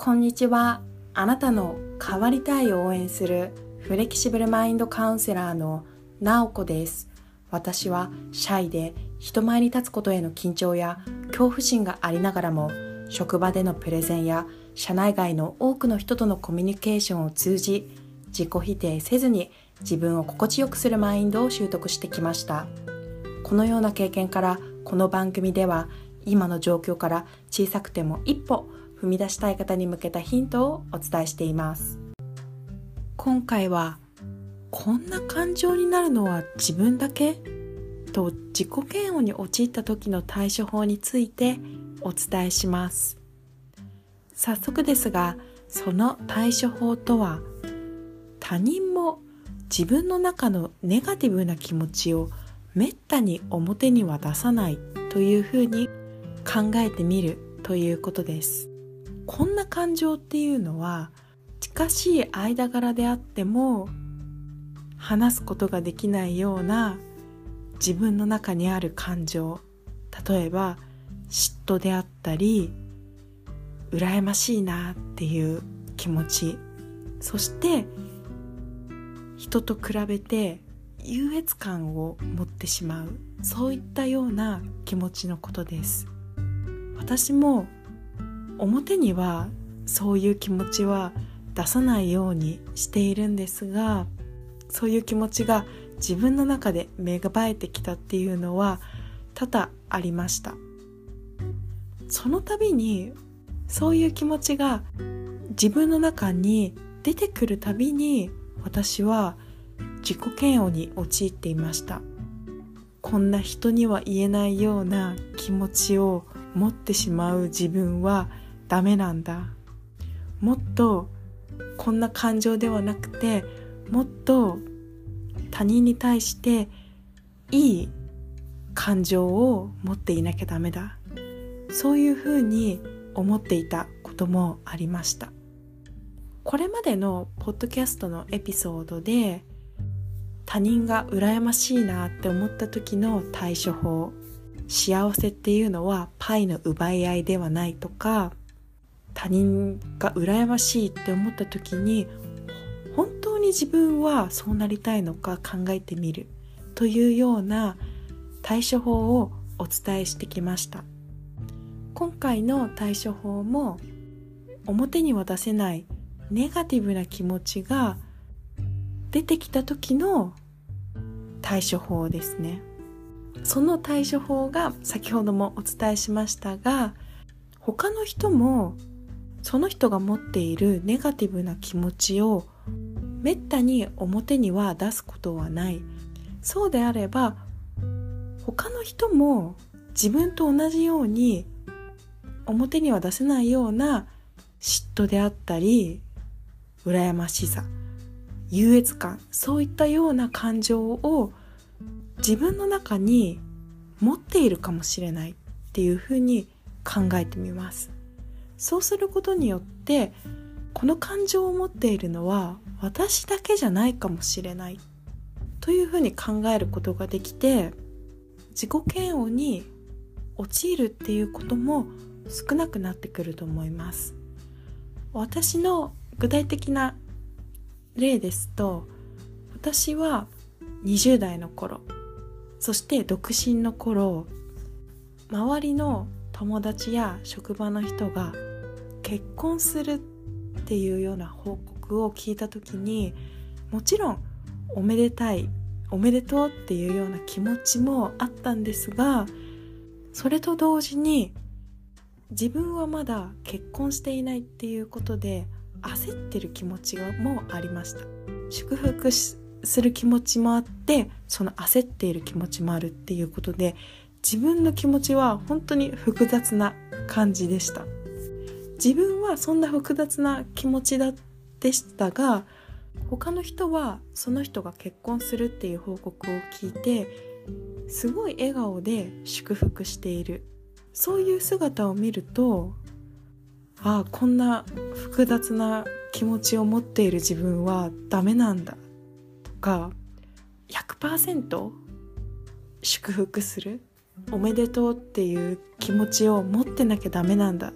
こんにちは。あなたの変わりたいを応援するフレキシブルマインドカウンセラーのなおこです。私はシャイで人前に立つことへの緊張や恐怖心がありながらも職場でのプレゼンや社内外の多くの人とのコミュニケーションを通じ自己否定せずに自分を心地よくするマインドを習得してきましたこのような経験からこの番組では今の状況から小さくても一歩踏み出したい方に向けたヒントをお伝えしています。今回はこんな感情になるのは自分だけ？と自己嫌悪に陥った時の対処法についてお伝えします。早速ですがその対処法とは他人も自分の中のネガティブな気持ちをめったに表には出さないというふうに考えてみるということです。こんな感情っていうのは近しい間柄であっても話すことができないような自分の中にある感情。例えば嫉妬であったり羨ましいなっていう気持ち。そして人と比べて優越感を持ってしまう。そういったような気持ちのことです。私も表にはそういう気持ちは出さないようにしているんですがそういう気持ちが自分の中で芽生えてきたっていうのは多々ありました。その度にそういう気持ちが自分の中に出てくるたびに私は自己嫌悪に陥っていました。こんな人には言えないような気持ちを持ってしまう自分はダメなんだ。もっとこんな感情ではなくてもっと他人に対していい感情を持っていなきゃダメだ。そういうふうに思っていたこともありました。これまでのポッドキャストのエピソードで他人が羨ましいなって思った時の対処法幸せっていうのはパイの奪い合いではないとか他人が羨ましいって思った時に本当に自分はそうなりたいのか考えてみるというような対処法をお伝えしてきました。今回の対処法も表には出せないネガティブな気持ちが出てきた時の対処法ですね。その対処法が先ほどもお伝えしましたが他の人もその人が持っているネガティブな気持ちをめったに表には出すことはないそうであれば他の人も自分と同じように表には出せないような嫉妬であったり羨ましさ優越感そういったような感情を自分の中に持っているかもしれないっていうふうに考えてみますそうすることによってこの感情を持っているのは私だけじゃないかもしれないというふうに考えることができて自己嫌悪に陥るっていうことも少なくなってくると思います。私の具体的な例ですと私は20代の頃そして独身の頃周りの友達や職場の人が結婚するっていうような報告を聞いた時にもちろんおめでたいおめでとうっていうような気持ちもあったんですがそれと同時に自分はまだ結婚していないっていうことで焦ってる気持ちもありました。祝福する気持ちもあってその焦っている気持ちもあるっていうことで自分の気持ちは本当に複雑な感じでした。自分はそんな複雑な気持ちだでしたが他の人はその人が結婚するっていう報告を聞いてすごい笑顔で祝福している。そういう姿を見るとああこんな複雑な気持ちを持っている自分はダメなんだ。とか100%祝福する。おめでとうっていう気持ちを持ってなきゃダメなんだ。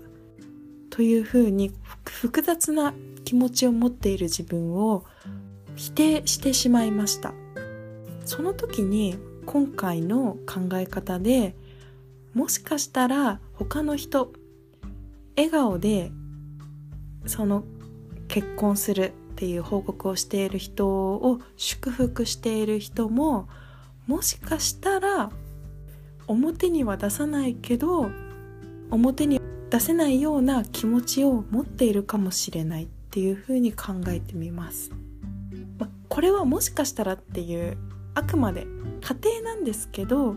というふうに複雑な気持ちを持っている自分を否定してしまいました。その時に今回の考え方でもしかしたら他の人笑顔でその結婚するっていう報告をしている人を祝福している人ももしかしたら表には出さないけど表に出せないような気持ちを持っているかもしれないっていうふうに考えてみます。まあこれはもしかしたらっていうあくまで家庭なんですけど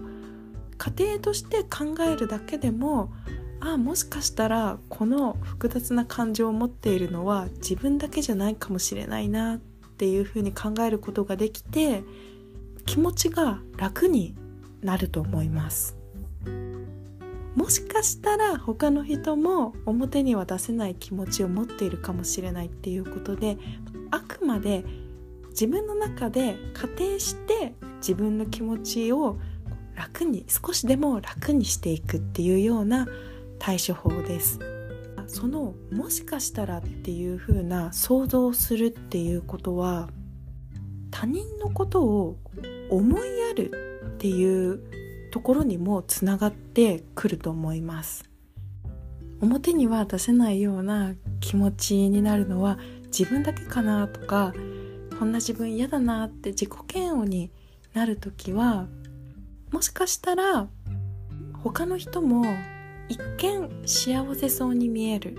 家庭として考えるだけでもああもしかしたらこの複雑な感情を持っているのは自分だけじゃないかもしれないなっていうふうに考えることができて気持ちが楽になると思いますもしかしたら他の人も表には出せない気持ちを持っているかもしれないっていうことであくまで自分の中で仮定して自分の気持ちを楽に少しでも楽にしていくっていうような対処法です。そのもしかしたらっていう風な想像をするっていうことは他人のことを思いやるっていうところにもつながってくると思います。表には出せないような気持ちになるのは自分だけかなとかこんな自分嫌だなって自己嫌悪になる時はもしかしたら他の人も一見幸せそうに見える。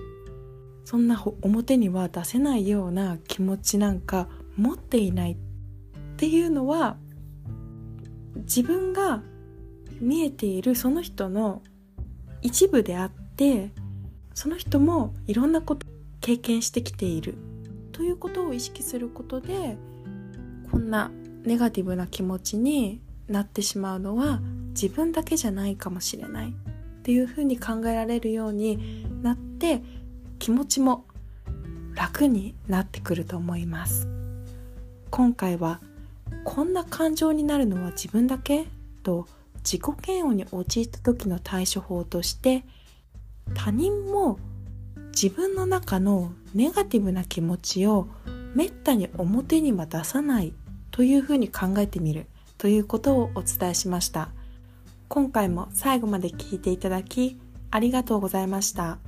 そんな表には出せないような気持ちなんか持っていないっていうのは自分が見えているその人の一部であってその人もいろんなこと経験してきているということを意識することでこんなネガティブな気持ちになってしまうのは自分だけじゃないかもしれないっていうふうに考えられるようになって気持ちも楽になってくると思います。今回はこんな感情になるのは自分だけと自己嫌悪に陥った時の対処法として他人も自分の中のネガティブな気持ちをめったに表には出さないというふうに考えてみるということをお伝えしました今回も最後まで聞いていただきありがとうございました。